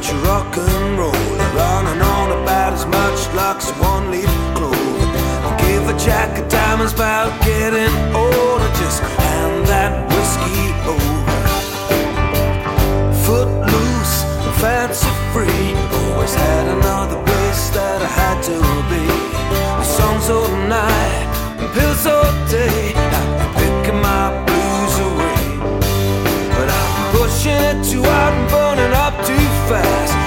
country rock and roll. Running on about as much luck as one leaf clover. I'll give a jack of diamonds about getting older. Just hand that whiskey over. Footloose, fancy free. Always had another place that I had to be. Songs all night, pills all day. I'm picking my blues away. But I'm pushing it too hard and burning up too fast.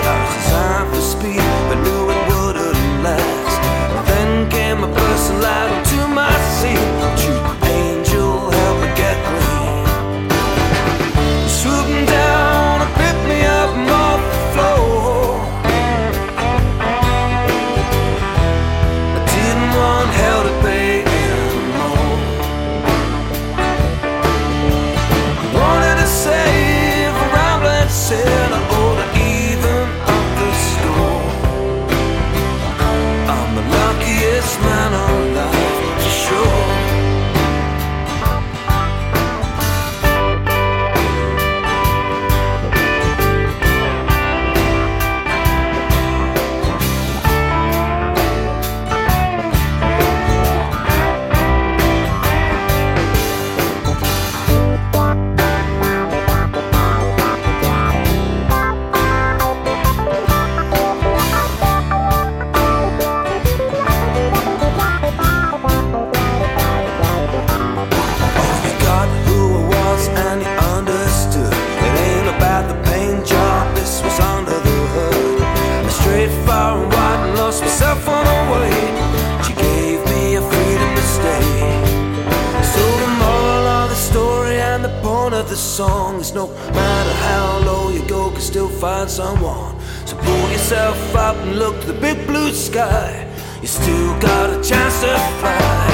The song is no matter how low you go, can still find someone. So pull yourself up and look to the big blue sky. You still got a chance to fly.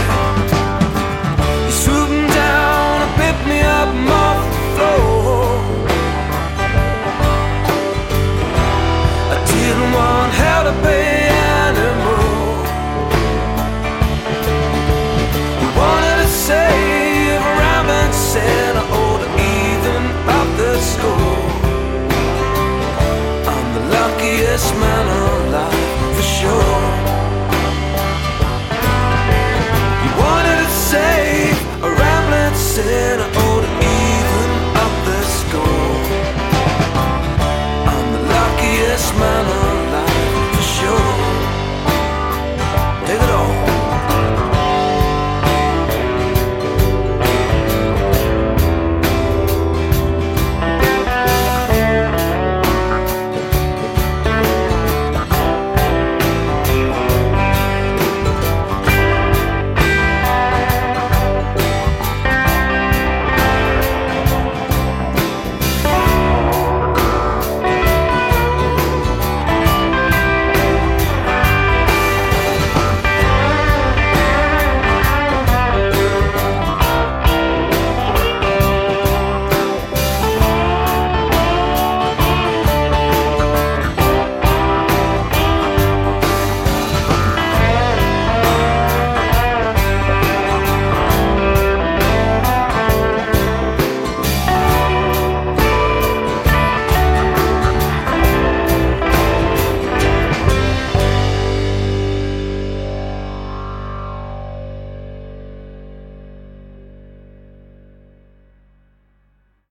You swooping down and pick me up I'm off the floor. I didn't want hell to pay